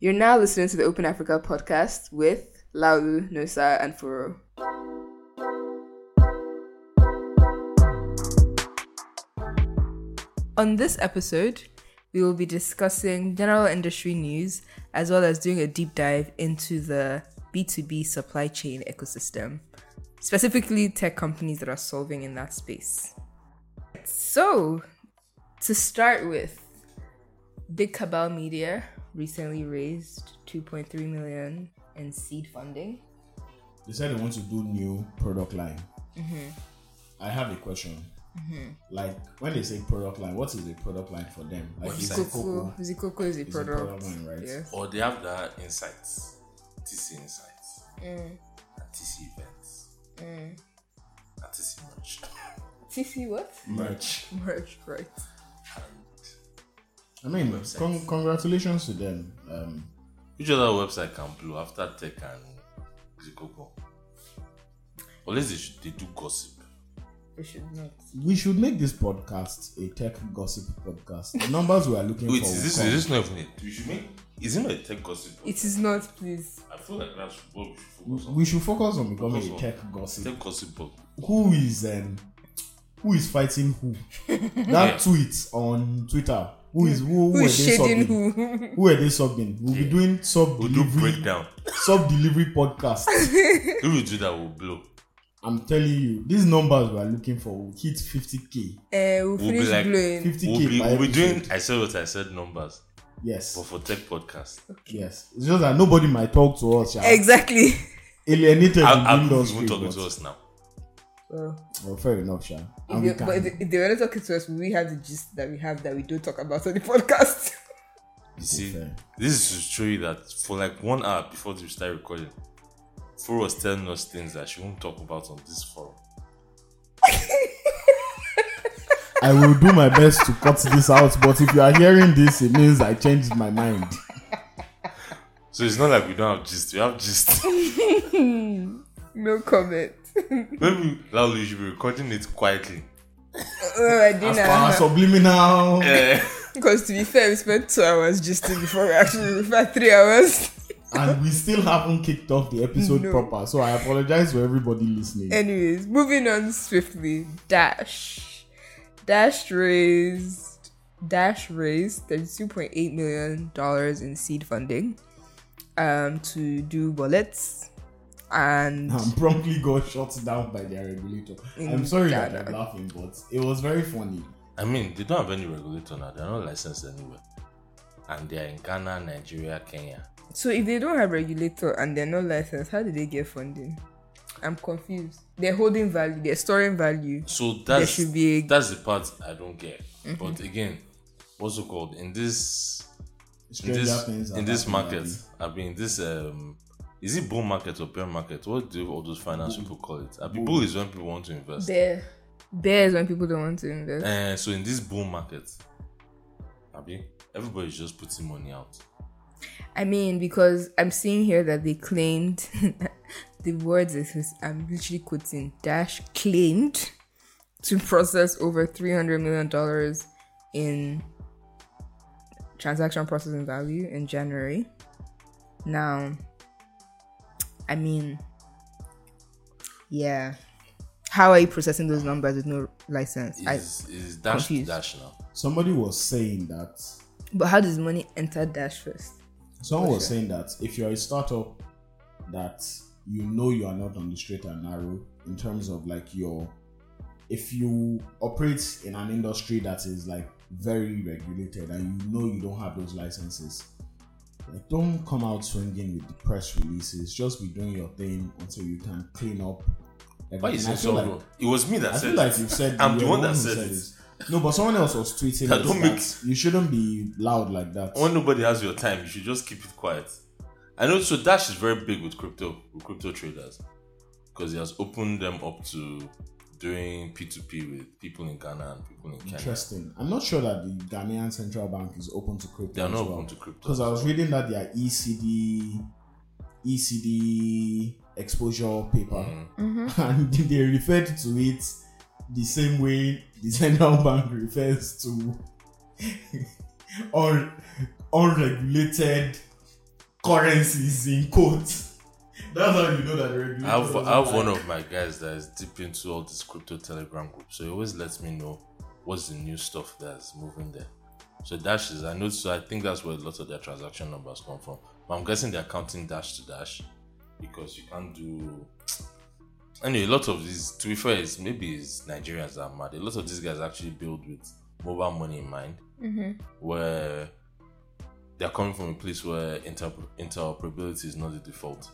You're now listening to the Open Africa podcast with Laolu, Nosa, and Furo. On this episode, we will be discussing general industry news as well as doing a deep dive into the B2B supply chain ecosystem, specifically tech companies that are solving in that space. So, to start with, Big Cabal Media recently raised 2.3 million in seed funding. They said they want to do new product line. Mm-hmm. I have a question. Mm-hmm. Like when they say product line, what is a product line for them? Like is it Coco? Zikoko, Zikoko is a It's a product. product line, right? Yes. Or oh, they have the insights, TC insights, Mm. and TC events, mm. and TC merch. TC what? Merch. Merch, right. I mean, Websites. con- congratulations to them. Um, Which other website can blow after Tech and Zikoko? Unless they, should, they do gossip. They should not. we should make this podcast a tech gossip podcast. The numbers we are looking Wait, for. is will this, is this not even it? We should make. Is it not a tech gossip? It is not, please. I feel like that's what we should focus on. we should focus on becoming Focus a tech gossip. Tech gossip book. Who is um, who is fighting who? that Yeah. tweet on Twitter. Who is who? Who, Who are they shading subbing? who? Who are they subbing? We'll be doing sub We'll do delivery breakdown. sub delivery podcast. if we do that, we'll blow. I'm telling you, these numbers we are looking for will hit 50k. Eh, we'll be finish like blowing. 50k We'll be, per we'll be doing. I said what I said numbers, Yes, but for tech podcast, yes. It's just that nobody might talk to us. Yeah. Exactly. Alienated I'll, in I'll the even industry. talking but- to us now. So, Well, fair enough, Sha. if And they, but can- if, if they were not talking to us, we have the gist that we have that we don't talk about on the podcast. You see, fair. this is to show you that for like one hour before we start recording, Furo was telling us things that she won't talk about on this forum. I will do my best to cut this out, but if you are hearing this, it means I changed my mind. So it's not like we don't have gist. We have gist. no comment. Maybe Laolu, you should be recording it quietly. oh, I As didn't. per our subliminal. Eh, Because to be fair, we spent two hours just before we actually referred three hours. and we still haven't kicked off the episode No. proper. So I apologize for everybody listening. Anyways, moving on swiftly. Dash. Dash raised Dash raised $32.8 million in seed funding um to do wallets and and promptly got shut down by their regulator. I'm sorry that I'm laughing, but it was very funny. I mean, they don't have any regulator now. They're not licensed anywhere. And they're in Ghana, Nigeria, Kenya. so if they don't have regulator and they're not licensed, how did they get funding? I'm confused. They're holding value, they're storing value. So that's should be a- that's the part I don't get. But again, what's it called in this in this in this happened, market? Abi. I mean, this um, is it bull market or bear market? What do all those finance people call it? A mean, bull is when people want to invest. Bear. Bear is when people don't want to invest. And so in this bull market, Abi, everybody's just putting money out. I mean, because I'm seeing here that they claimed the words is is- I'm literally quoting Dash claimed to process over three hundred million dollars in transaction processing value in January. Now, I mean, yeah, how are you processing those numbers with no license? I, Is is dash to confused. dash now? Somebody was saying that but how does money enter Dash first? someone was sure. saying that if you're a startup that you know you are not on the straight and narrow in terms of like your if you operate in an industry that is like very regulated and you know you don't have those licenses like don't come out swinging with the press releases just be doing your thing until you can clean up Why everything. you I say so? like- it was me that I said feel like you've said I'm the one that who said it. No, but someone else was tweeting That don't make- you shouldn't be loud like that. When nobody has your time, you should just keep it quiet. I know. So Dash is very big with crypto, with crypto traders, because he has opened them up to doing P2P with people in Ghana and people in Kenya. Interesting. I'm not sure that the Ghanaian central bank is open to crypto. They are as not well. open to crypto. Because I was reading that their E eCedi eCedi exposure paper, mm-hmm. Mm-hmm. and they referred to it the same way the central bank refers to un- unregulated currencies in quotes. That's how you know that the I have, I have one of my guys that is deep into all this crypto telegram group, so he always lets me know what's the new stuff that's moving there. So Dash is I know so I think that's where a lot of their transaction numbers come from. But I'm guessing they're counting Dash to Dash because you can't do anyway, a lot of these to be fair, it's maybe it's Nigerians that are mad. A lot of these guys actually build with mobile money in mind mm-hmm. where they're coming from a place where inter- interoperability is not the default.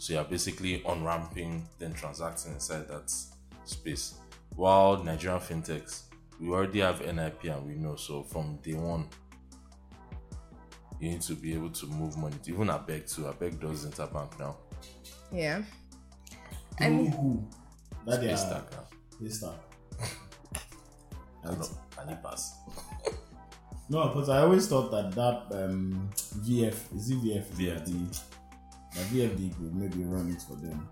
So you're basically on ramping, then transacting inside that space. While Nigerian fintechs, we already have NIP and we know. So from day one, you need to be able to move money. Even Abeg too. Abeg does interbank now. Yeah. Through who? That they are Paystack now. Paystack. I know. I need pass. No, because I always thought that that um, VF is it VF VFD. That VFD could maybe run it for them.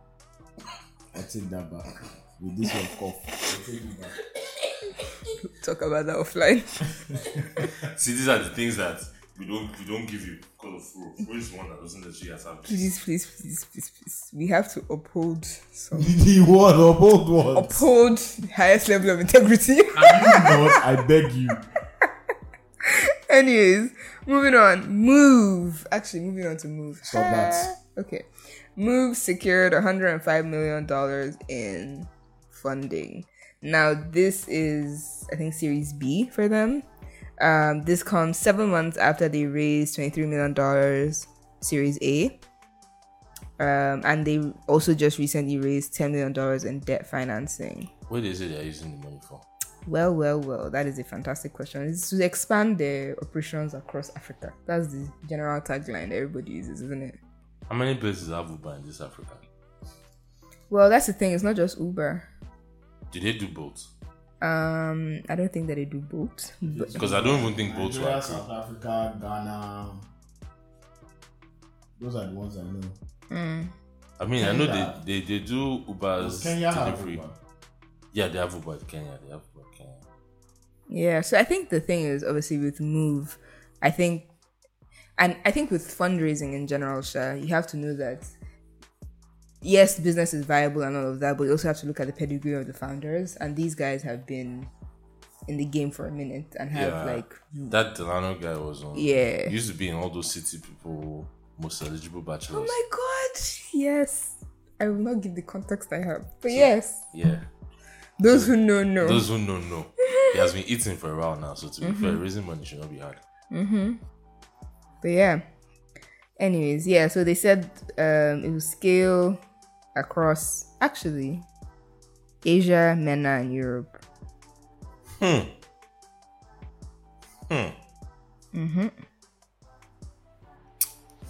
I take that back. With this your cough, I take it back. Talk about that offline. See, these are the things that we don't we don't give you because of Furo. Furo is one that doesn't let you guys have this. please, please, please, please, please. We have to uphold some the what uphold what? uphold highest level of integrity. Can you not? I beg you. Anyways, moving on. Moove. Actually, moving on to Moove. Stop that. Ah. Okay. Moove secured 105 million dollars in funding. Now this is I think Series B for them. Um, this comes seven months after they raised 23 million dollars Series A. Um, and they also just recently raised 10 million dollars in debt financing. What is it they're using the money for? Well, well, well, that is a fantastic question. It's to expand their operations across Africa. That's the general tagline everybody uses, isn't it? How many places have Uber in this Africa? Well, that's the thing. It's not just Uber. Do they do both? Um, I don't think that they do both. Because I don't even think both Nigeria, were South Africa, Ghana. Those are the ones I know. I mean, I know they, they, they do Uber's Kenya delivery. Uber? Yeah, they have Uber in Kenya. They have Uber in Kenya. yeah, so I think the thing is obviously with Moove, I think, and I think with fundraising in general, Sha, you have to know that yes, business is viable and all of that, but you also have to look at the pedigree of the founders, and these guys have been in the game for a minute and have Yeah. like That Delano guy was on. Yeah. Used to be in all those city people, most eligible bachelors. Oh my god! Yes. I will not give the context I have. But yes. Yeah. Those who know know. Those who don't know, he has been eating for a while now. So to be fair, mm-hmm. raising money should not be hard. Mm-hmm. But yeah. Anyways, yeah, so they said um it will scale across actually Asia, MENA, and Europe. Hmm. Hmm. Mm-hmm.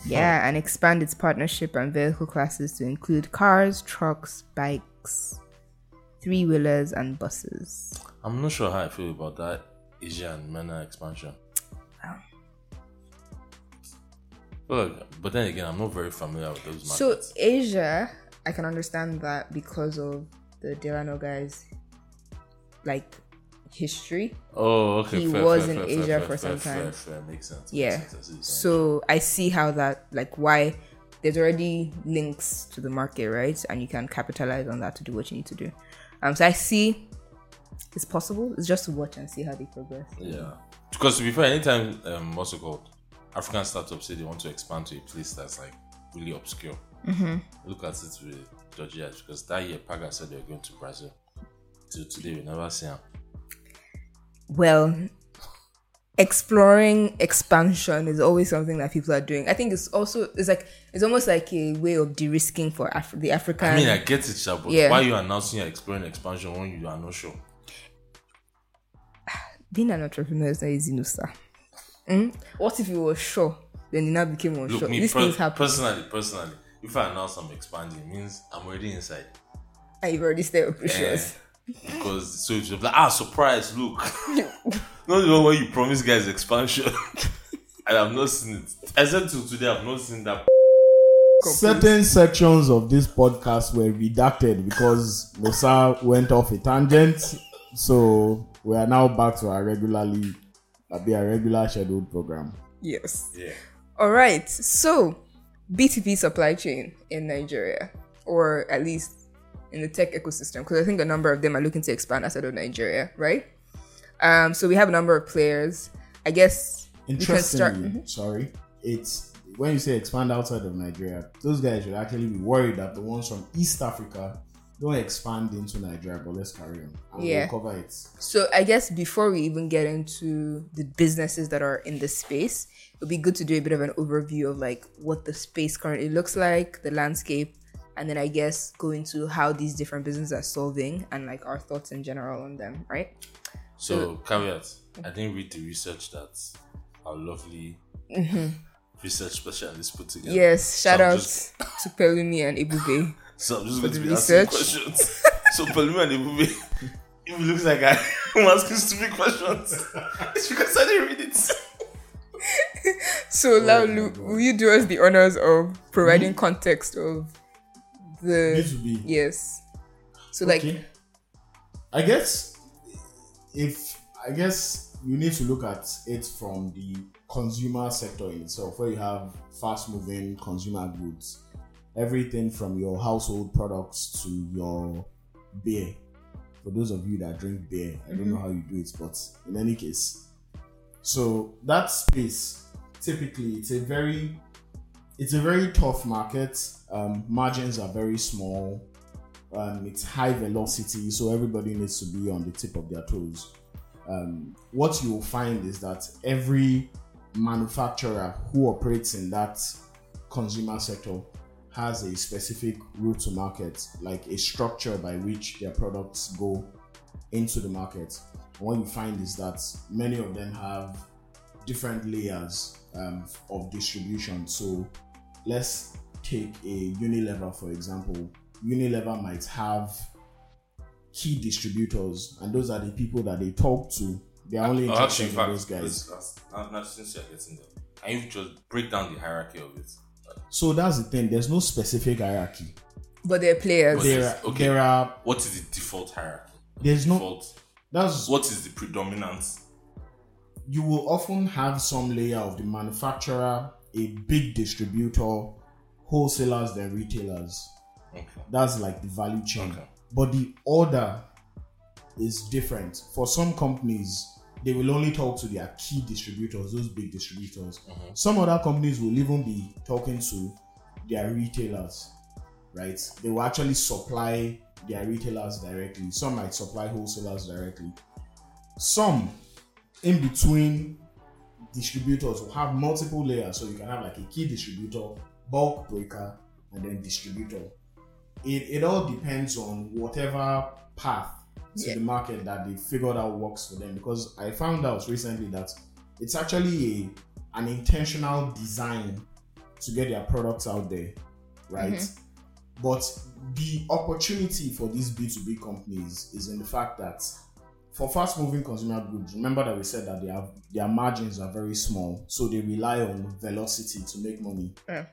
Yeah, and expand its partnership and vehicle classes to include cars, trucks, bikes, three wheelers, and buses. I'm not sure how I feel about that Asia and MENA expansion. Well, but then again, I'm not very familiar with those markets. So. Asia, I can understand that because of the Delano guys, like history. oh, okay. he fair, was fair, in fair, Asia for some time. Fair, Makes sense. Yeah. Makes sense. I see what you're saying. So I see how that, like, why there's already links to the market, right? And you can capitalize on that to do what you need to do. Um, so I see it's possible. It's just to watch and see how they progress. Yeah. Because to be fair, anytime um, what's it called? African startups say they want to expand to a place that's like really obscure. Mm-hmm. Look at it with Georgia because that year Paga said they were going to Brazil. Till today we never see him. Well, exploring expansion is always something that people are doing. I think it's also it's like it's almost like a way of de-risking for Af- the African. I mean, I get it, Sha, but Yeah. why are you announcing you're exploring expansion when you are not sure? being an entrepreneur is not easy, no sir. Mm? What if you were sure? Then you now became unsure. Look, unsure. me These per- things happen. personally, personally, if I announce I'm expanding, it means I'm already inside. and you've already started Eh, operations. because so if you're like, ah, surprise, look. not the one where you promise guys expansion. and I've not seen it. I said till today, I've not seen that. Certain sections of this podcast were redacted because Musa went off a tangent. So we are now back to our regularly, uh, be a regular scheduled program. Yes. Yeah. All right. So B2B supply chain in Nigeria, or at least in the tech ecosystem, because I think a number of them are looking to expand outside of Nigeria, right? Um, so we have a number of players. I guess we can start. mm-hmm. Interestingly, sorry, it's when you say expand outside of Nigeria, those guys should actually be worried that the ones from East Africa don't expand into Nigeria. But let's carry on. And Yeah. we'll cover it. So I guess before we even get into the businesses that are in the space, it would be good to do a bit of an overview of like what the space currently looks like, the landscape, and then I guess go into how these different businesses are solving and like our thoughts in general on them, right? So caveat, I didn't read the research that our lovely mm-hmm. research specialist put together. Yes, shout So out just- to Pelumi and Ibube. So I'm just going to the be asking questions. so Pelumi and Ibube, if it looks like I am asking stupid questions, it's because I didn't read it. So oh now, my Lu, will you do us the honors of providing context of the B2B. yes? So like I guess if I guess you need to look at it from the consumer sector itself, where you have fast moving consumer goods, everything from your household products to your beer. For those of you that drink beer, I don't know how you do it, but in any case, so that space typically it's a very it's a very tough market. Um, margins are very small um, it's high velocity, so everybody needs to be on the tip of their toes. Um, what you will find is that every manufacturer who operates in that consumer sector has a specific route to market, like a structure by which their products go into the market. And what you find is that many of them have different layers um, of distribution. So let's take a Unilever for example. Unilever might have key distributors, and those are the people that they talk to. They are only Oh, interested in those guys. not, not since you're getting there, can you just break down the hierarchy of it? So that's the thing. There's no specific hierarchy. but they're players. What There is- okay. there are. What is the default hierarchy? There's no. Default. That's What is the predominance? you will often have some layer of the manufacturer, a big distributor, wholesalers, then retailers. Okay. That's like the value chain. Okay. But the order is different. For some companies, they will only talk to their key distributors, those big distributors. Mm-hmm. Some other companies will even be talking to their retailers, right? They will actually supply their retailers directly. Some might supply wholesalers directly. Some in between distributors will have multiple layers. So you can have like a key distributor, bulk breaker, and then distributor. It, it all depends on whatever path to Yeah. the market that they figured out works for them. Because I found out recently that it's actually a an intentional design to get their products out there, right? Mm-hmm. But the opportunity for these B2B companies is in the fact that for fast moving consumer goods, remember that we said that they have their margins are very small, so they rely on velocity to make money. Yeah.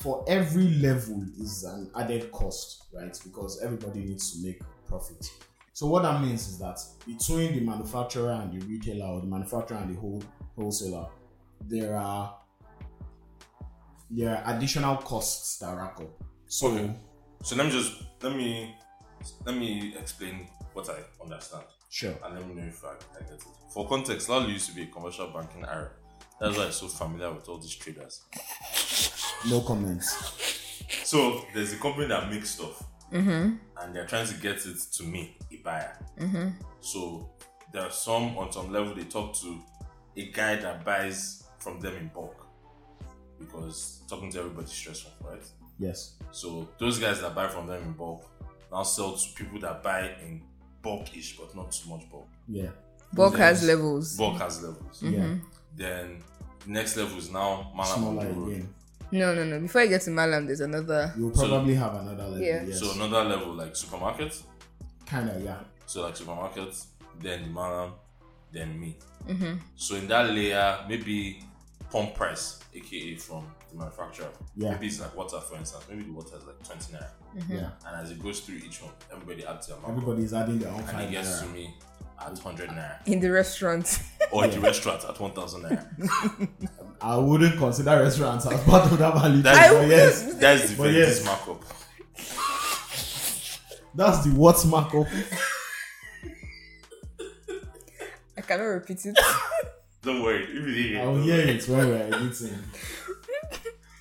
For every level is an added cost, right? Because everybody needs to make profit. So what that means is that between the manufacturer and the retailer, or the manufacturer and the whole wholesaler, there are there are additional costs that rack up. So Okay. So let me just let me let me explain what I understand. sure. and let me know if I, I get it. For context, Laolu used to be a commercial banking area. That's why I'm so familiar with all these traders. No comments. So there's a company that makes stuff, Mm-hmm. and they're trying to get it to me, a buyer. Mm-hmm. So there are some on some level they talk to a guy that buys from them in bulk because talking to everybody is stressful, right? Yes. So those guys that buy from them in bulk now sell to people that buy in bulkish but not too much bulk. Yeah. Bulk has levels. Bulk has levels. Mm-hmm. Yeah. Then the next level is now Malam on Smaller the road. again. No, no, no. Before I get to Malam, there's another. You will So- probably have another level. Yeah. Yes. So another level like supermarket. Kinda, yeah. So like supermarket, then the Malam, then me. Mm-hmm. So in that layer, maybe pump price, aka from the manufacturer. Yeah. Maybe it's like water, for instance. Maybe the water is like 20 naira. Yeah. And as it goes through each one, everybody adds their amount. Everybody's adding their own And five it gets to me at 100 naira. In the restaurant. or in the restaurant at 1,000 naira. I wouldn't consider restaurants as part of that value. That's, chain, but yes, that's the But very yes. markup. that's the what markup. I cannot repeat it. Don't worry. If you didn't hear I'll hear it when we're editing.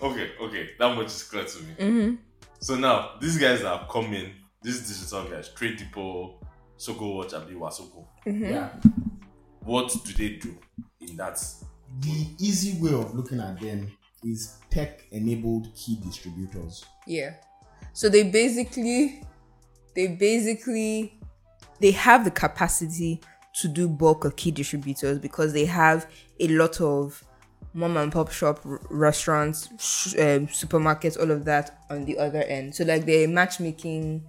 Okay, okay. That much is clear to me. Mm-hmm. So now, these guys that have come in, these digital guys, Trade Depot, Sokowatch, Abi Wasoko, Yeah. what do they do in that? The easy way of looking at them is tech-enabled key distributors. Yeah. So they basically, they basically, they have the capacity to do bulk of key distributors because they have a lot of mom and pop shop r- restaurants, sh- um, supermarkets, all of that on the other end. So like they're matchmaking,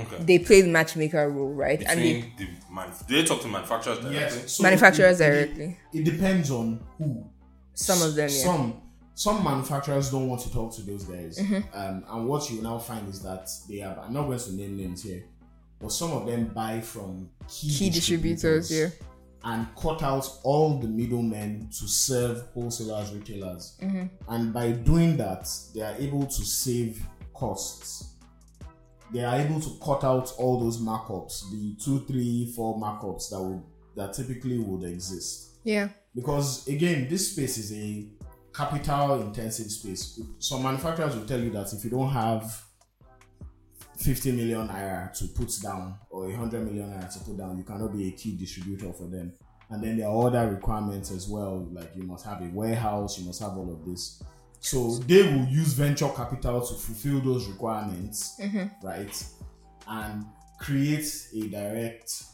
Okay. they play the matchmaker role, right? and they Between the man, do they talk to manufacturers directly? So Manufacturers it- it- directly. It depends on who. some of them, yeah. Some some manufacturers don't want to talk to those guys, Mm-hmm. um, and what you now find is that they have. I'm not going to name names here, but some of them buy from key, Key distributors, yeah. and cut out all the middlemen to serve wholesalers, retailers, Mm-hmm. and by doing that, they are able to save costs. They are able to cut out all those markups, the two, three, four markups that would that typically would exist. Yeah. because again this space is a capital intensive space. Some manufacturers will tell you that if you don't have 50 million naira to put down or 100 million naira to put down you cannot be a key distributor for them. And then there are other requirements as well like you must have a warehouse you must have all of this so they will use venture capital to fulfill those requirements right and create a direct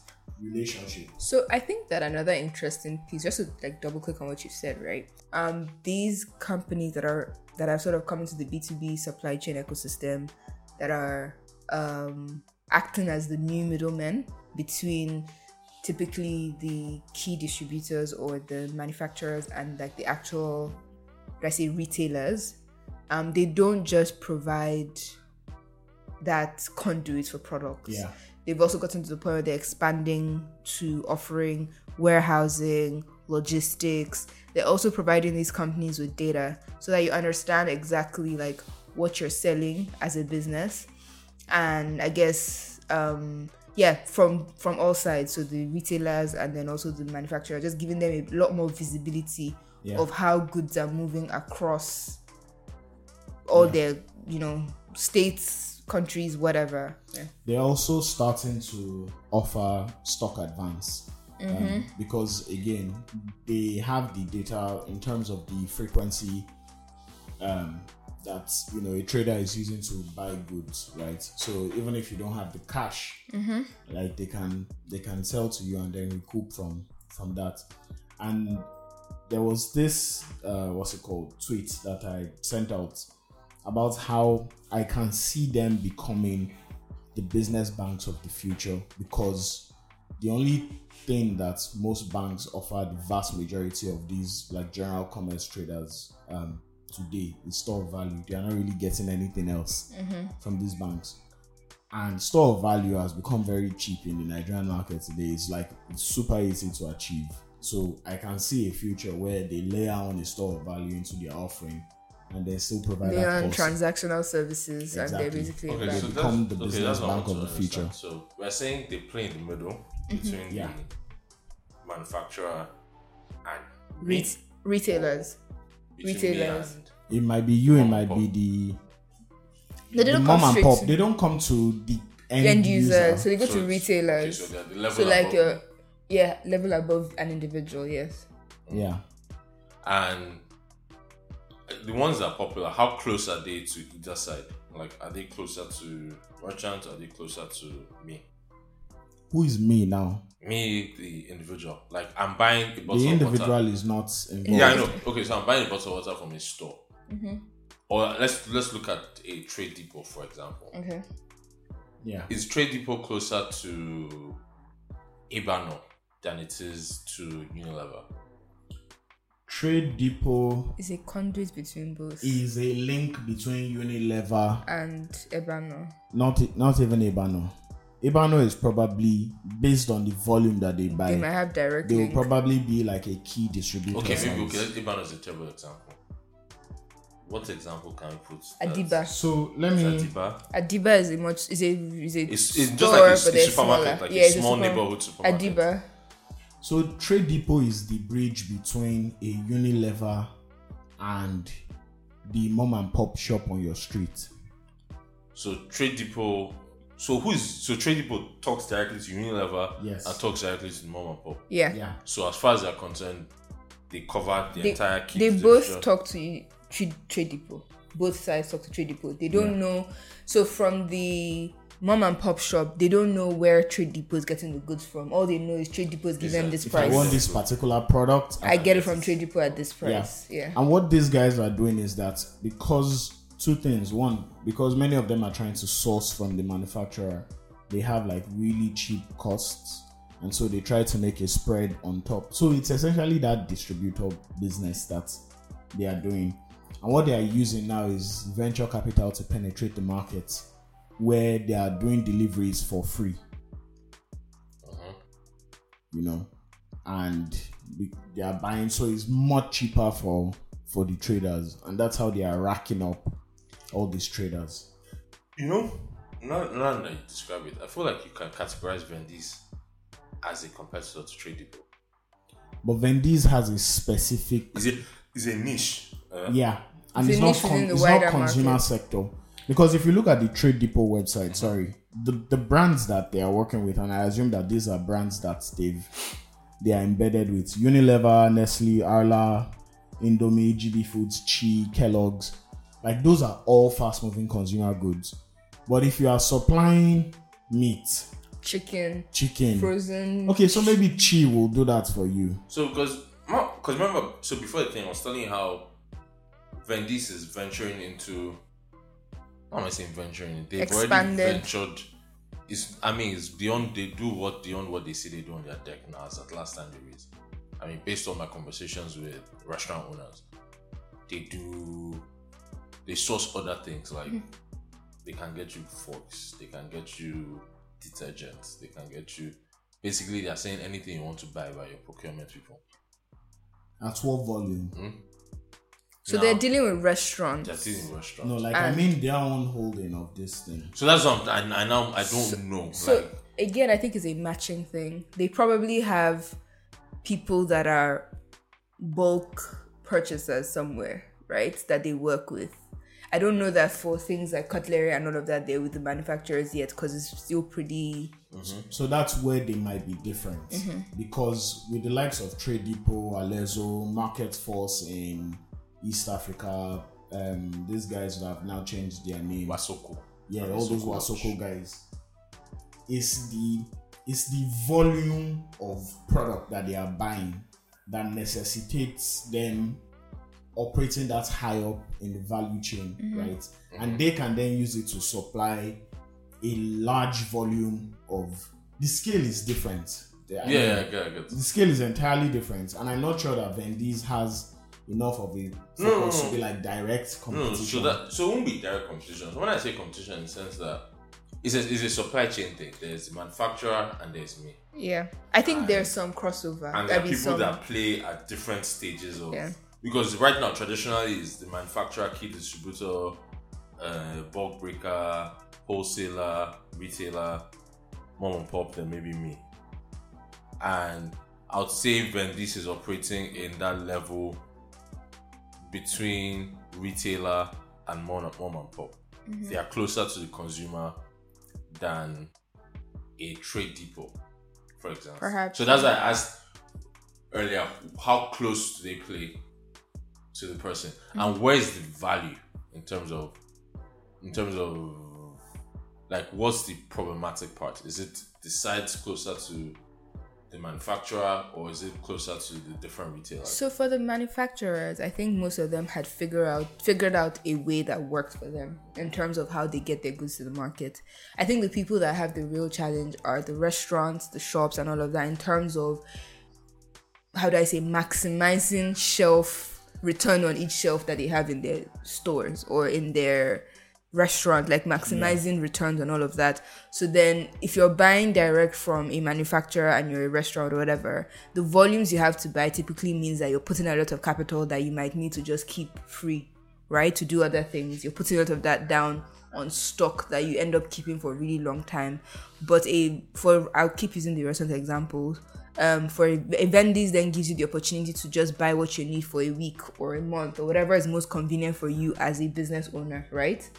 relationship So I think that another interesting piece, just to like double click on what you said, right? Um, these companies that are that have sort of come into the B two B supply chain ecosystem, that are um, acting as the new middlemen between typically the key distributors or the manufacturers and like the actual, let's say, retailers. Um, they don't just provide that conduit for products yeah they've also gotten to the point where they're expanding to offering warehousing, logistics. They're also providing these companies with data so that you understand exactly like what you're selling as a business. And I guess um yeah, from from all sides. So the retailers and then also the manufacturer, just giving them a lot more visibility Yeah. of how goods are moving across all their, you know, states, countries, whatever. Yeah. they're also starting to offer stock advance um, Mm-hmm. because again they have the data in terms of the frequency um, that you know a trader is using to buy goods right so even if you don't have the cash Mm-hmm. like they can they can sell to you and then recoup from from that and there was this uh what's it called tweet that i sent out about how i can see them becoming the business banks of the future because the only thing that most banks offer the vast majority of these like general commerce traders um, today is store of value they are not really getting anything else from these banks and store of value has become very cheap in the Nigerian market today. It's like it's super easy to achieve. So I can see a future where they layer on a store of value into their offering and they still provide They are that transactional services and they're basically Okay, like- so become the okay, business that's bank of the future. So we're saying they play in the middle mm-hmm. between Yeah. the manufacturer and Re- retailers. Retailers. and- It might be you, it might and be pop. the, No, they the don't mom come and pop. They don't come to the end, end user. users. So they go So to retailers. Okay, so the level so like above your yeah, level above an individual, yes. Yeah. and the ones that are popular, how close are they to either side? Like, are they closer to merchant? Are they closer to me? Who is me now? Me, the individual. Like, I'm buying a bottle The of water. individual is not involved. Yeah, I know. Okay, so I'm buying a bottle of water from a store. Mm-hmm. Or let's let's look at a trade depot, for example. Okay. Yeah. Is Trade Depot closer to Ebeano than it is to Unilever? Trade Depot It's a conduit between both is a link between Unilever, and Ebeano. not not even Ebeano. Ebeano is probably based on the volume that they buy. They might have direct they will link. probably be like a key distributor. Okay, maybe size. okay. Iban is a terrible example. What example can we put? Adiba. So let me. Adiba? Adiba is a much is a is a It's, it's just like a, but a supermarket, smaller. like yeah, a it's small super- neighborhood supermarket. Adiba. So Trade Depot is the bridge between a Unilever and the mom and pop shop on your street. So Trade Depot. So who is so Trade Depot talks directly to Unilever Yes. and talks directly to mom and pop. Yeah. Yeah. So as far as they're concerned, they cover the They, entire key they distribution. both talk to trade, trade depot. Both sides talk to trade depot. They don't know. So from the mom and pop shop, they don't know where trade depot is getting the goods from. All they know is trade depot is giving them this If I want this particular product. I get it from trade depot at this price. Yeah. And what these guys are doing is that because two things. One, because many of them are trying to source from the manufacturer, they have like really cheap costs. And so they try to make a spread on top. So it's essentially that distributor business that they are doing. And what they are using now is venture capital to penetrate the market where they are doing deliveries for free. You know, and they are buying, so it's much cheaper for for the traders, and that's how they are racking up all these traders. You know, now, now that you describe it, I feel like you can categorize Vendease as a competitor to Trade Depot. But Vendease has a specific, Is it is a niche? Uh, yeah, and It's it's, not con- it's not consumer market. sector because if you look at the Trade Depot website, sorry, the the brands that they are working with, and I assume that these are brands that they've they are embedded with Unilever, Nestle, Arla, Indomie, GB Foods, Chi, Kellogg's. Like those are all fast moving consumer goods. But if you are supplying meat, Chicken, chicken, frozen. okay, so maybe Chi will do that for you. So because because remember, so before the thing, I was telling you how Vendease is venturing into. How am I saying venturing? They've already ventured. It's I mean it's beyond they do what beyond what they say they do on their deck now. As at last time they raised. I mean, based on my conversations with restaurant owners, they do they source other things like hmm. they can get you forks, they can get you detergents, they can get you basically they are saying anything you want to buy by your procurement people. At what volume? Hmm? So Now, they're dealing with restaurants. they're dealing with restaurants. No, like I And- mean their own holding of this thing. So that's what I'm, I, I now I don't know. So like, again, I think it's a matching thing. They probably have people that are bulk purchasers somewhere, right? That they work with. I don't know that for things like cutlery and all of that, they're with the manufacturers yet because it's still pretty. Mm-hmm. So that's where they might be different mm-hmm. because with the likes of Trade Depot, Alezo, Market Force in East Africa, um, these guys that have now changed their name. Wasoko. yeah, all those Wasoko. Wasoko guys. It's the it's the volume of product that they are buying that necessitates them operating that high up in the value chain, right? And they can then use it to supply a large volume of the scale is different. The- I Yeah, mean, yeah, I get, I get. the scale is entirely different, and I'm not sure that Vendease has enough of a focus No, no, to be like direct No, competition. so that so it won't be direct competition. So when I say competition, in the sense that it's a, it's a supply chain thing. There's the manufacturer and there's me, Yeah, I think there's some crossover. and there are people some- that play at different stages of. Yeah. Because right now, traditionally, is the manufacturer, key distributor, uh, bulk breaker, wholesaler, retailer, mom and pop, then maybe me. And I would say Vendease is operating in that level between retailer and mom and, mom and pop. Mm-hmm. They are closer to the consumer than a trade depot, for example. Perhaps. So that's why I asked earlier how close do they play to the person mm-hmm. and where is the value in terms of in terms of like what's the problematic part is it the sites closer to the manufacturer or is it closer to the different retailers So for the manufacturers, I think most of them had figured out figured out a way that worked for them in terms of how they get their goods to the market. I think the people that have the real challenge are the restaurants, the shops, and all of that in terms of how do I say maximizing shelf return on each shelf that they have in their stores or in their restaurant, like maximizing returns and all of that. So then, if you're buying direct from a manufacturer and you're a restaurant or whatever, the volumes you have to buy typically means that you're putting a lot of capital that you might need to just keep free, right? To do other things. You're putting a lot of that down on stock that you end up keeping for a really long time. But a for I'll keep using the restaurant examples. Um, for a, a Vendease then gives you the opportunity to just buy what you need for a week or a month or whatever is most convenient for you as a business owner, right?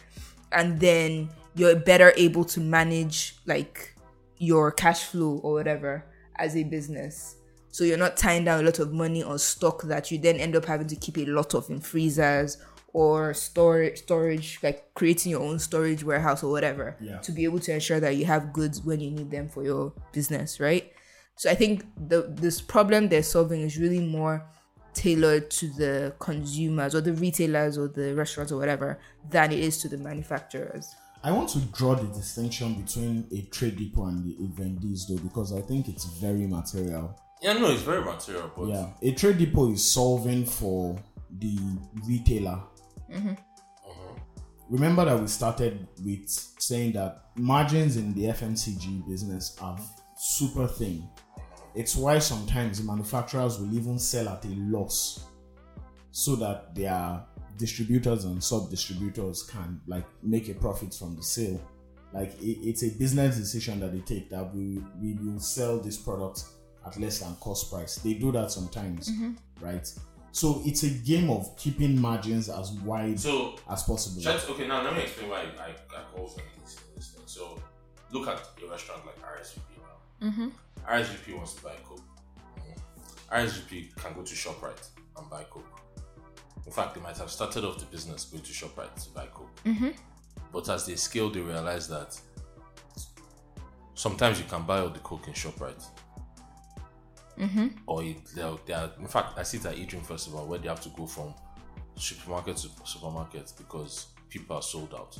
And then you're better able to manage like your cash flow or whatever as a business. So you're not tying down a lot of money on stock that you then end up having to keep a lot of in freezers or storage storage like creating your own storage warehouse or whatever Yeah. to be able to ensure that you have goods when you need them for your business, right? So I think the this problem they're solving is really more tailored to the consumers or the retailers or the restaurants or whatever than it is to the manufacturers. I want to draw the distinction between a trade depot and the Vendease though, because I think it's very material. Yeah, no, it's very material, but Yeah, a trade depot is solving for the retailer. Mm-hmm. Uh-huh. Remember that we started with saying that margins in the FMCG business are super thin. It's why sometimes the manufacturers will even sell at a loss so that their distributors and sub distributors can like make a profit from the sale. Like it, it's a business decision that they take that we we will sell this product at less than cost price. They do that sometimes, right? So it's a game of keeping margins as wide so as possible. Try to- okay, now let me explain why I, I call for this, this thing. So, look at a restaurant like RSVP now. Mm-hmm. RSVP wants to buy Coke. RSVP can go to ShopRite and buy Coke. In fact, they might have started off the business going to ShopRite to buy Coke. Mm-hmm. But as they scale, they realize that sometimes you can buy all the Coke in ShopRite. Mm-hmm. Or they're, they're, in fact, I see it at eDream Festival where they have to go from supermarket to supermarket because people are sold out.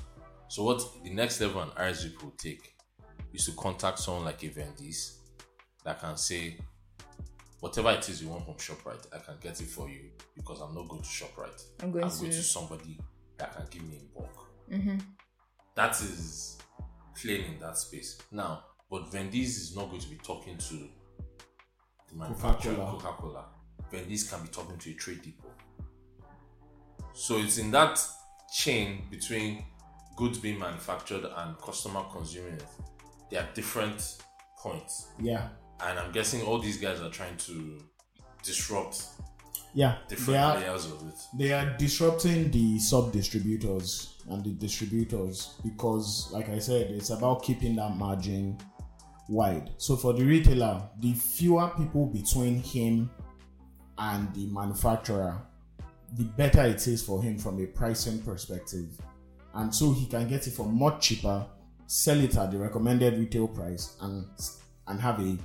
So what the next level an RSVP will take is to contact someone like a Vendease that can say, whatever it is you want from ShopRite, I can get it for you because I'm not going to ShopRite. I'm going I'm to- going to somebody that can give me in bulk. Mm-hmm. That is playing in that space. Now, but Vendease is not going to be talking to the manufacturer Coca-Cola. Coca-Cola. Vendease can be talking to a trade depot. So it's in that chain between goods being manufactured and customer consuming it. There are different points. Yeah, And I'm guessing all these guys are trying to disrupt yeah. different They are layers of it. they are disrupting the sub distributors and the distributors because, like I said, it's about keeping that margin wide. So for the retailer, the fewer people between him and the manufacturer, the better it is for him from a pricing perspective. And so he can get it for much cheaper, sell it at the recommended retail price, and and have a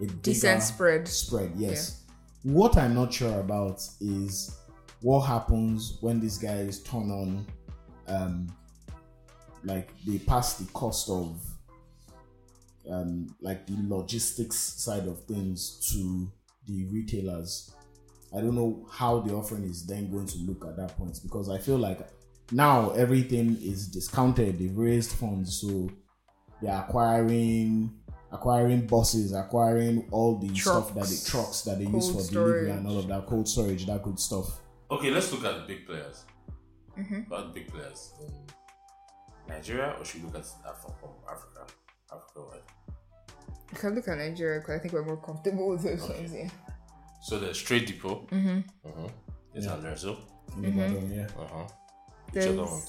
a Decent spread. Spread, yes. What I'm not sure about is what happens when these guys turn on, um, like they pass the cost of, um, like the logistics side of things to the retailers. I don't know how the offering is then going to look at that point because I feel like now everything is discounted. They've raised funds, so they're acquiring acquiring buses, acquiring all the stuff that the trucks that they use cold for delivery and all of that cold storage, that good stuff. Okay, let's look at the big players. Mm-hmm. About big players in Nigeria, or should we look at Af- from Africa? Africa, right? You can look at Nigeria because I think we're more comfortable with those Okay. ones. Yeah. So there's Trade Depot. Mm-hmm. Mm-hmm. There's Yeah. Anderso. in Ibadan, yeah. Uh-huh. Which other one?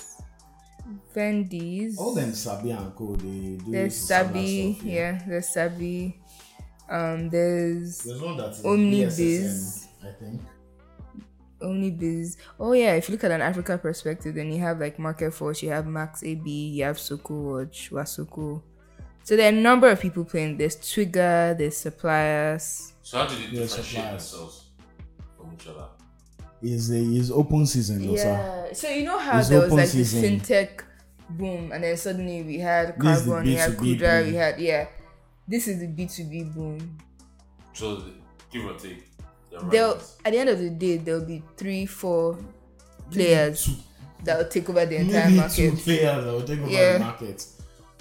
There's Vendease. All them Sabi and Co. They do There's Sabi. stuff, yeah. There's Sabi. Um. There's There's one that's Omnibiz. I think. Omnibiz. Oh yeah, if you look at an Africa perspective, then you have like Market Force, you have MaxAB, you have Sokowatch, Wasoko. So there are a number of people playing. There's Twiga, there's suppliers. So how do they differentiate themselves from each other? Is a is open season, though, sir. Yeah. So you know how It's there was like season. the fintech boom, and then suddenly we had This is the Carbon, we had B2B boom. we had yeah. This is the B two B boom. So give or take. they're They'll at the end of the day there'll be three, four players. Two. that will take over the entire maybe market. two players that will take over Yeah. the market.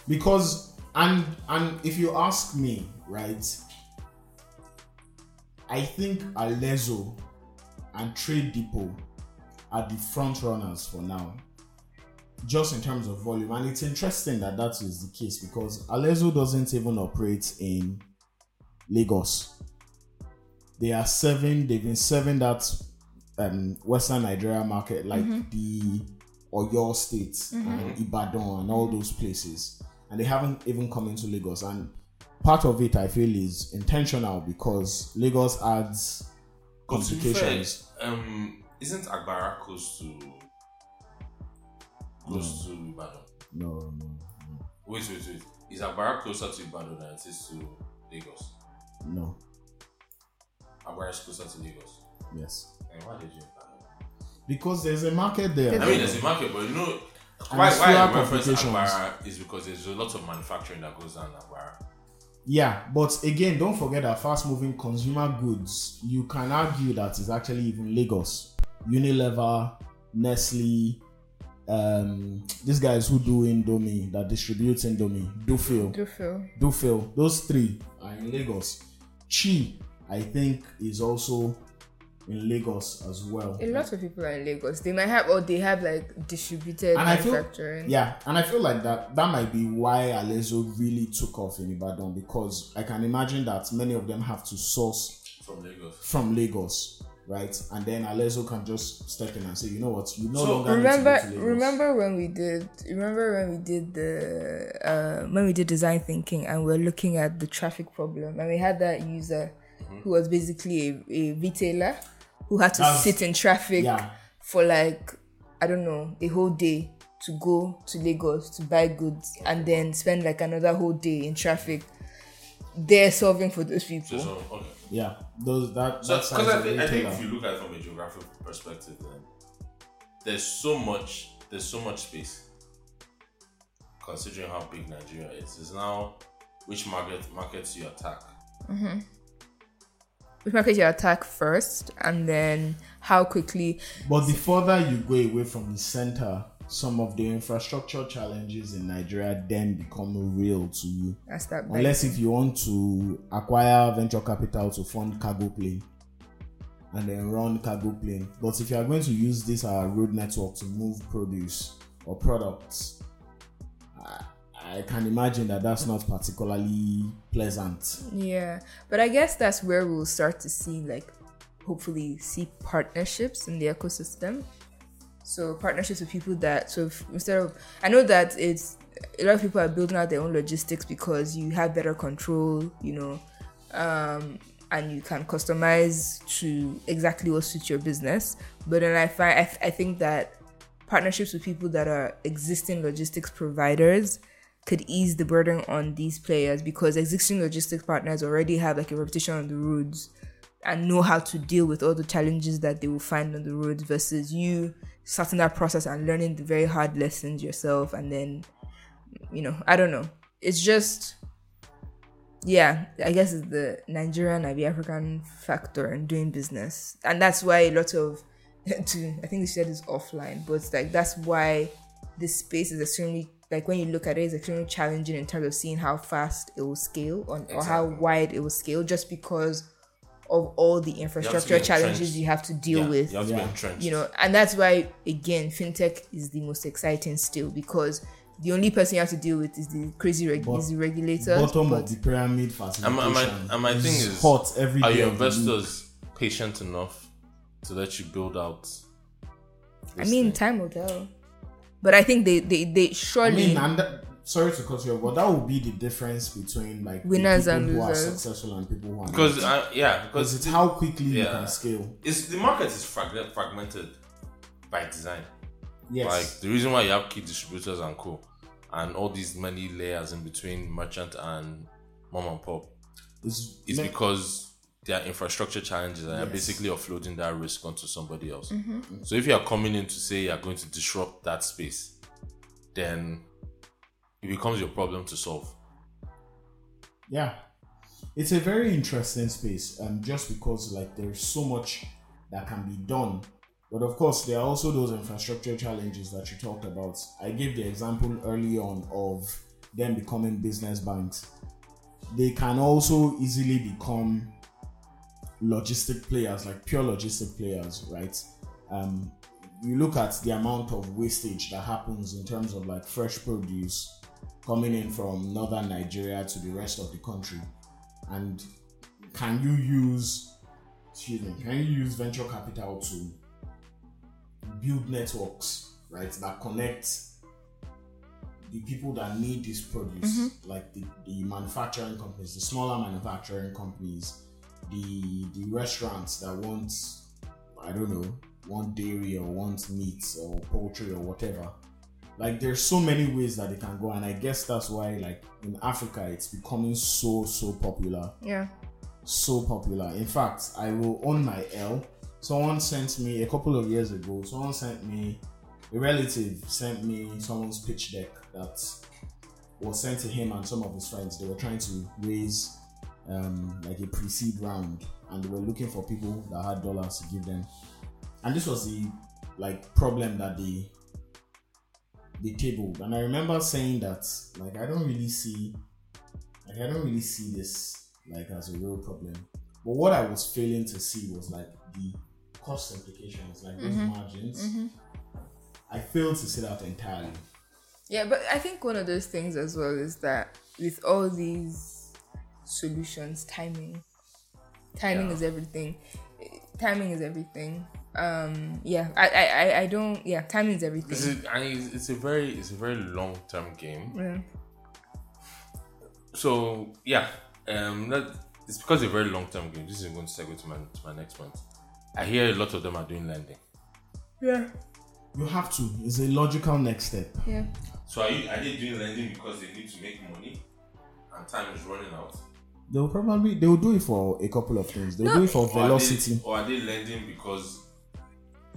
Because and and if you ask me, right, I think Alezo and Trade Depot are the front runners for now. Just in terms of volume, and it's interesting that that is the case because Alezo doesn't even operate in Lagos. They are serving. They've been serving that um, Western Nigeria market, like the Oyo State and Ibadan and all those places, and they haven't even come into Lagos. And part of it, I feel, is intentional because Lagos adds But to be fair, complications. um, isn't Agbara close to close to Ibadan? No, no, no, Wait, wait, wait. Is Agbara closer to Ibadan than it is to Lagos? no. Agbara is closer to Lagos. Yes, And why did you because there's a market there. I mean, there's a market, but you know, why, why I reference. Agbara is because there's a lot of manufacturing that goes on in Agbara. Yeah, but again, don't forget that fast moving consumer goods, you can argue that it's actually even Lagos. Unilever, Nestle, um, these guys who do Indomie, that distribute Indomie, Dufil, Do feel. Dufil, those three are in Lagos. Chi, I think, is also in Lagos as well. A lot of people are in Lagos. They might have, or they have like distributed And I feel- manufacturing. Yeah, and I feel like that that might be why Alerzo really took off in Ibadan because I can imagine that many of them have to source From Lagos. from Lagos, right? And then Alerzo can just step in and say, you know what, you no So, longer remember need to go to Lagos. remember when we did remember when we did the uh when we did design thinking and we're looking at the traffic problem and we had that user who was basically a, a retailer who had to That's- sit in traffic yeah. for like i don't know a whole day to go to lagos to buy goods and then spend like another whole day in traffic they're solving for those people So, so okay. Yeah, those that because size I of think, I think retailer. if you look at it from a geographic perspective, then there's so much, there's so much space. Considering how big Nigeria is, is now which market markets you attack. Mm-hmm. Which market you attack first and then how quickly But the further you go away from the center, some of the infrastructure challenges in Nigeria then become real to you. I start Unless if you want to acquire venture capital to fund cargo plane and then run cargo plane. But if you are going to use this uh, road network to move produce or products, I, can imagine that that's not particularly pleasant. Yeah, but I guess that's where we'll start to see, like, hopefully, see partnerships in the ecosystem. So partnerships with people that so if, instead of I know that it's a lot of people are building out their own logistics because you have better control, you know, um, and you can customize to exactly what suits your business. But then I find I, I think that partnerships with people that are existing logistics providers could ease the burden on these players because existing logistics partners already have like a reputation on the roads and know how to deal with all the challenges that they will find on the roads versus you starting that process and learning the very hard lessons yourself and then you know i don't know. It's just yeah i guess it's the nigerian and the african factor in doing business. And that's why a lot of to i think you said it's offline but like that's why this space is extremely like when you look at it it's extremely challenging in terms of seeing how fast it will scale on or how wide it will scale just because of all the infrastructure entrenched. challenges you have to deal Yeah, with you have to Yeah. be you know and that's why again fintech is the most exciting still because the only person you have to deal with is the crazy reg- But is the regulator Bottom but of the pyramid And facilitation. my- and my- and my thing is, hot every Are your of the week. investors patient enough to let you build out? i mean thing? time will tell but i think they they, they surely. I mean, and that, sorry to cut you off, but that would be the difference between like the Winners people and who are successful and people who are because not. uh, yeah, Because because it's how quickly you can scale. it's the market is fragment, fragmented by design. Yes. Like the reason why you have key distributors and co, and all these many layers in between merchant and mom and pop it's, is me- because there are infrastructure challenges and you're Yes. basically offloading that risk onto somebody else. Mm-hmm. So if you are coming in to say you're going to disrupt that space, then it becomes your problem to solve. yeah, it's a very interesting space. Um, just because like there's so much that can be done But of course, there are also those infrastructure challenges that you talked about. I gave the example early on of them becoming business banks. They can also easily become logistic players, like pure logistic players, right? Um, you look at the amount of wastage that happens in terms of like fresh produce coming in from northern Nigeria to the rest of the country, and can you use, excuse me, can you use venture capital to build networks, right, that connect the people that need this produce, like the, the manufacturing companies, the smaller manufacturing companies, the the restaurants that want, I don't know, want dairy or want meat or poultry or whatever. Like there's so many ways that they can go, and I guess that's why, like in Africa, it's becoming so so popular Yeah. so popular. In fact, I will own my L. Someone sent me a couple of years ago. Someone sent me a relative sent me someone's pitch deck that was sent to him and some of his friends. They were trying to raise um, like a pre-seed round, and they were looking for people that had dollars to give them. And this was the like problem that they they tabled. And I remember saying that like I don't really see like I don't really see this like as a real problem. But what I was failing to see was like the cost implications, like those margins. I failed to see that entirely. Yeah, but I think one of those things as well is that with all these solutions, timing, timing Yeah. is everything. Timing is everything. Um, yeah, I, I, I- I don't. Yeah, timing is It's everything. a, and it's, it's a very it's a very long term game. Yeah. So yeah, um, that, it's because it's a very long term game. This is going to segue to my to my next point. I hear a lot of them are doing lending. Yeah. You have to. It's a logical next step. Yeah. So are you are they doing lending because they need to make money and time is running out? They will probably they will do it for a couple of things. They'll do it for Or are they- velocity. or are they lending because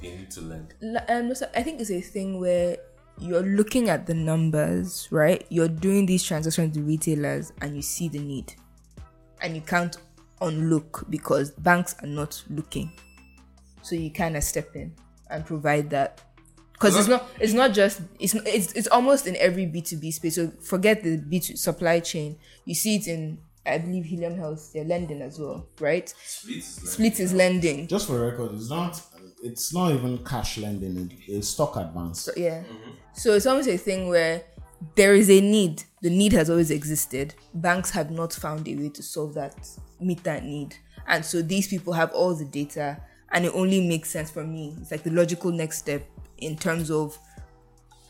they need to lend? L- Um, so I think it's a thing where you're looking at the numbers, right? You're doing these transactions with retailers and you see the need. And you can't unlook because banks are not looking. So you kind of step in and provide that. Because it's not it's not just it's it's it's almost in every B2B space. So forget the B2 supply chain. You see it in I believe Helium Health, they're lending as well, right? Split is lending. Split is lending. Just for record, it's not it's not even cash lending, it's stock advance. So, yeah. Mm-hmm. So it's almost a thing where there is a need. The need has always existed. Banks have not found a way to solve that, meet that need. And so these people have all the data, and it only makes sense for me. It's like the logical next step in terms of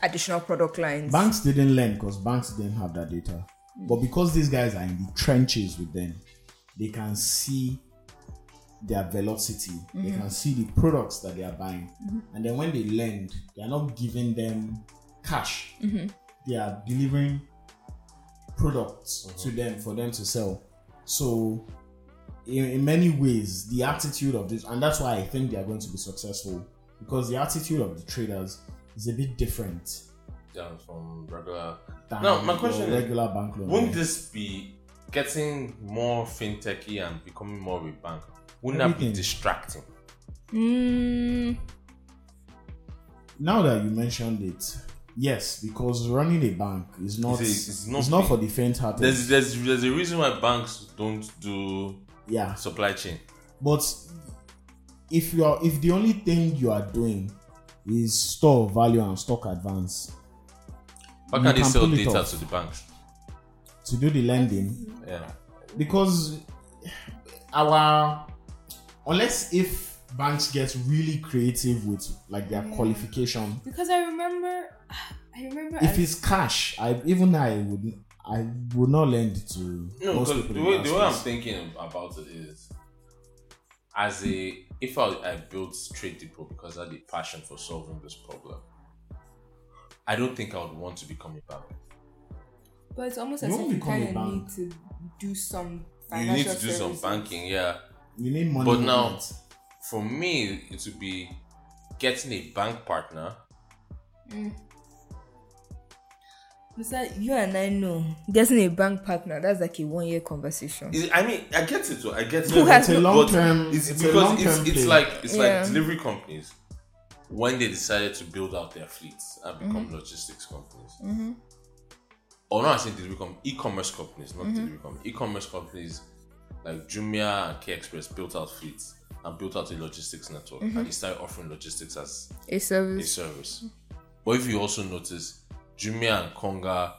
additional product lines. Banks didn't lend because banks didn't have that data. But because these guys are in the trenches with them, they can see their velocity. They mm-hmm. can see the products that they are buying. Mm-hmm. And then when they lend, they are not giving them cash. Mm-hmm. They are delivering products uh-huh. to them for them to sell. So in, in many ways, the attitude of this, and that's why I think they are going to be successful, because the attitude of the traders is a bit different From regular. than No, my question is, regular bank loan. Wouldn't this be getting more fintechy and becoming more of a bank? Wouldn't that be Everything. distracting? Mm, now that you mentioned it, yes, because running a bank is not It's a- it's, it's not, not for the faint-hearted. There's there's there's a reason why banks don't do yeah, supply chain. but if you are if the only thing you are doing is store value and stock advance Why You can't they sell it data off. to the banks? to do the lending, Yeah. because our unless if banks get really creative with like their mm. qualification because I remember, I remember. if it's cash i even i would i would not lend to No, most because people the in way, the way I'm thinking about it is, as a if I, I built TradeDepot because I had a passion for solving this problem, I don't think I would want to become a bank. but it's almost You as if you a kind of need to do some You need to do some banking, yeah. you need money But now, movement. for me, it would be getting a bank partner. Mm. Besides, you and I know getting a bank partner that's like a one year conversation. Is- I mean, I get it. though, I get it. Who has it's a long term It's, it's, a because long it's, term it's play. like it's Yeah. like delivery companies. When they decided to build out their fleets and become Mm-hmm. logistics companies. Or not, I think they become e-commerce companies, not Mm-hmm. delivery companies. E-commerce companies like Jumia and K-Express built out fleets and built out a logistics network, Mm-hmm. and they started offering logistics as A service. a service. service. But if you also notice, Jumia and Konga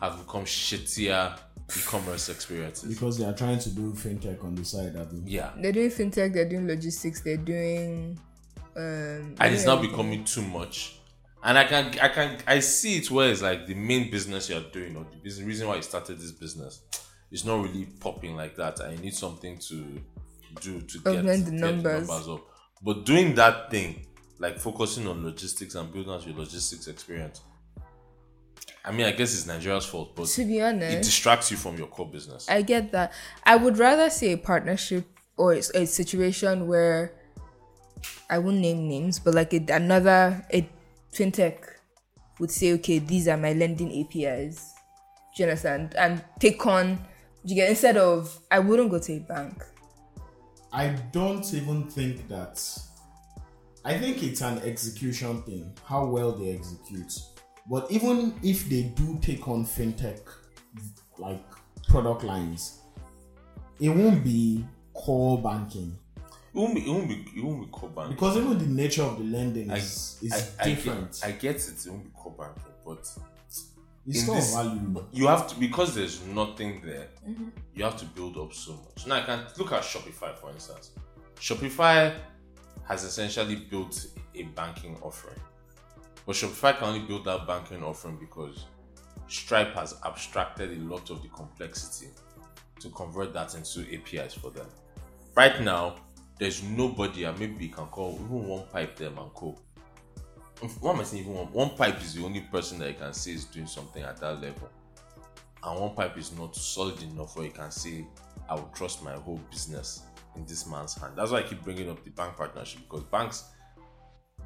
have become shittier e-commerce experiences. Because they are trying to do fintech on the side, I think. Yeah, They're doing fintech. They're doing logistics. They're doing. Um, and it's now becoming too much. And I can, I can, I see it where it's like the main business you're doing, or the business reason why you started this business, is not really popping like that, I need something to do to get, Augment the get numbers. up. But doing that thing, like focusing on logistics and building out your logistics experience, I mean, I guess it's Nigeria's fault, but To be honest, it distracts you from your core business. I get that. I would rather see a partnership or a a situation where I won't name names, but like a, another a fintech would say, okay, these are my lending APIs. Do you understand? And take on. You get instead of I wouldn't go to a bank. I don't even think that. I think it's an execution thing, how well they execute. But even if they do take on fintech, like product lines, it won't be core banking It won't be, it won't be, it won't be core banking. because even the nature of the lending I, is, is I, I, different. get, I get it, it won't be core banking, but it's in this- value. you have to because there's nothing there. Mm-hmm. You have to build up so much. Now I can look at Shopify for instance. Shopify has essentially built a banking offering, but Shopify can only build that banking offering because Stripe has abstracted a lot of the complexity to convert that into APIs for them. Right now, there's nobody, and maybe you can call even OnePipe them and am I saying? Even one, OnePipe is the only person that you can say is doing something at that level and OnePipe is not solid enough where you can say I will trust my whole business in this man's hand. That's why I keep bringing up the bank partnership because banks,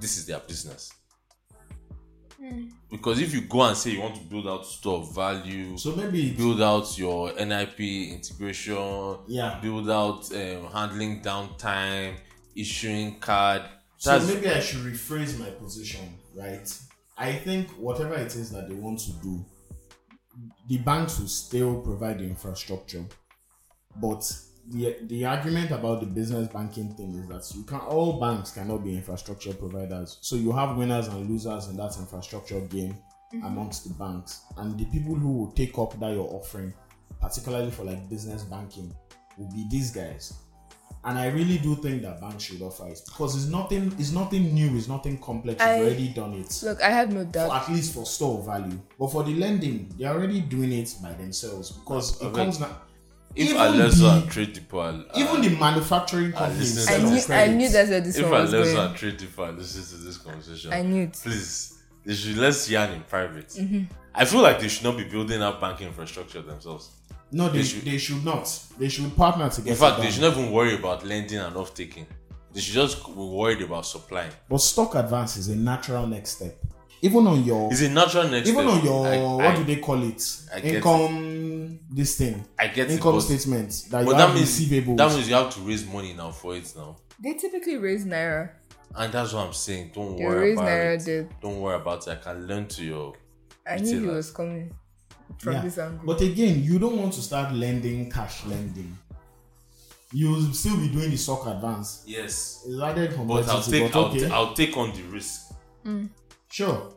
this is their business. Because if you go and say you want to build out store value, So maybe build out your NIP integration, Yeah. build out um, handling downtime, issuing card. So maybe I should rephrase my position, right? I think whatever it is that they want to do, the banks will still provide the infrastructure. But the the argument about the business banking thing is that you can all banks cannot be infrastructure providers. So you have winners and losers in that infrastructure game mm-hmm. amongst the banks. And the people who will take up that you're offering, particularly for like business banking, will be these guys. And I really do think that banks should offer it because it's nothing. It's nothing new. It's nothing complex. I- You've already done it. Look, I have no For, doubt. at least for store value, but for the lending, they're already doing it by themselves because it comes now. If even Alerzo the- and TradeDepot, are- Even the manufacturing companies, listen I sell to knew, this. I knew that's where this if one was Alerzo going. TradeDepot are listening to this conversation, I knew it. please, they should let's yarn in private. Mm-hmm. I feel like they should not be building up banking infrastructure themselves. No, they, They should. should- They should not. They should partner together. In fact, they should not even worry about lending and off taking. They should just be worried about supplying. But stock advance is a natural next step. Even on your, is it natural next even on your, I, what I, do they call it? I get Income. This thing. I get Income but- statement that But you that have means receivables. that means you have to raise money now for it now, They typically raise naira. and that's what I'm saying. Don't They worry raise about naira. it. They, Don't worry about it. I can learn to your. I knew he was coming from Yeah. this angle. But again, you don't want to start lending cash lending. You'll still be doing the stock advance. Yes, It's added but complexity. I'll take but I'll, okay. ta- I'll take on the risk. Mm. Sure.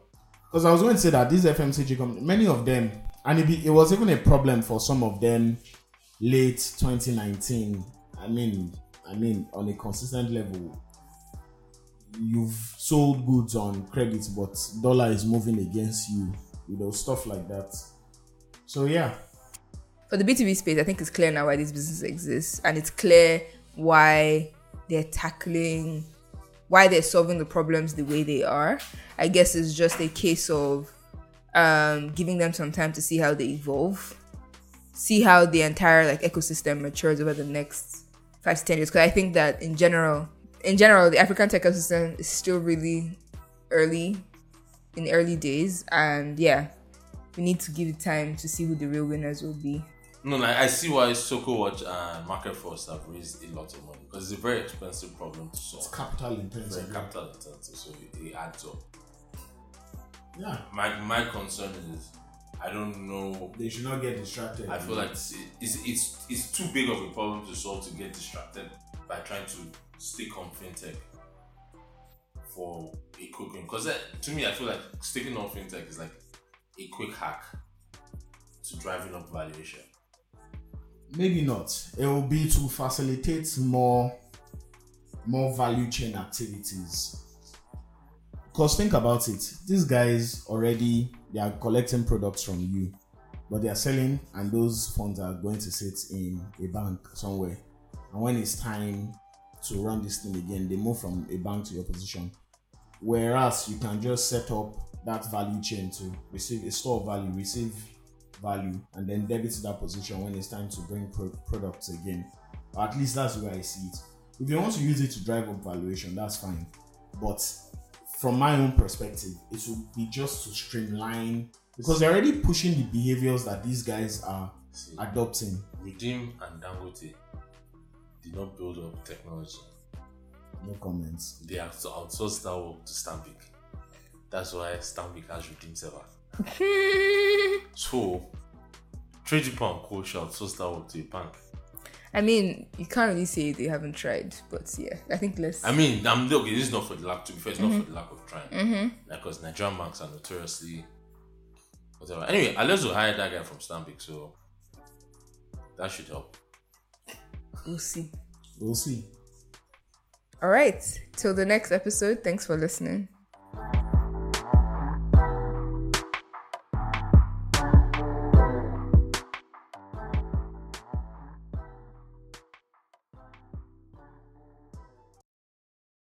Because I was going to say that these FMCG companies, many of them, and it, be, it was even a problem for some of them late 2019. I mean, I mean, on a consistent level, you've sold goods on credit, but dollar is moving against you. You know, stuff like that. So yeah, For the B2B space, I think it's clear now why this business exists, and it's clear why they're tackling, why they're solving the problems the way they are. I guess it's just a case of um, giving them some time to see how they evolve, see how the entire like ecosystem matures over the next five to ten years. Because I think that in general, in general, the African tech ecosystem is still really early, in early days, and yeah, we need to give it time to see who the real winners will be. No, like I see why Sokowatch and MarketForce have raised a lot of money because it's a very expensive problem to solve. It's capital very intensive. capital intensive, so it, it adds up. Yeah, My my concern is, I don't know. they should not get distracted. I feel like it's, it's it's it's too big of a problem to solve to get distracted by trying to stick on fintech for a quick win. Because eh, to me, I feel like sticking on fintech is like a quick hack to driving up valuation. Maybe not. It will be to facilitate more more value chain activities. Because think about it, these guys already they are collecting products from you, but they are selling, and those funds are going to sit in a bank somewhere. And when it's time to run this thing again, they move from a bank to your position. Whereas you can just set up that value chain to receive a store of value, receive value, and then debit to that position when it's time to bring pro- products again. Or at least that's where I see it. If they want to use it to drive up valuation, that's fine. But from my own perspective, it will be just to streamline because they're already pushing the behaviors that these guys are See, adopting. Redeem and Dangote did not build up technology. No comments. They have to outsource that work to Stanbic. That's why Stanbic has Redeem Server. So, Trade and Co should outsource that work to a bank. I mean, you can't really say they haven't tried, but yeah, I think let's. I mean, I'm okay. This is not for the lack. To be fair, it's not for the lack of trying. Mm-hmm. Because Nigerian banks are notoriously whatever. Anyway, Alerzo hired that guy from Stanbic, so that should help. we'll see. We'll see. All right. Till the next episode. Thanks for listening.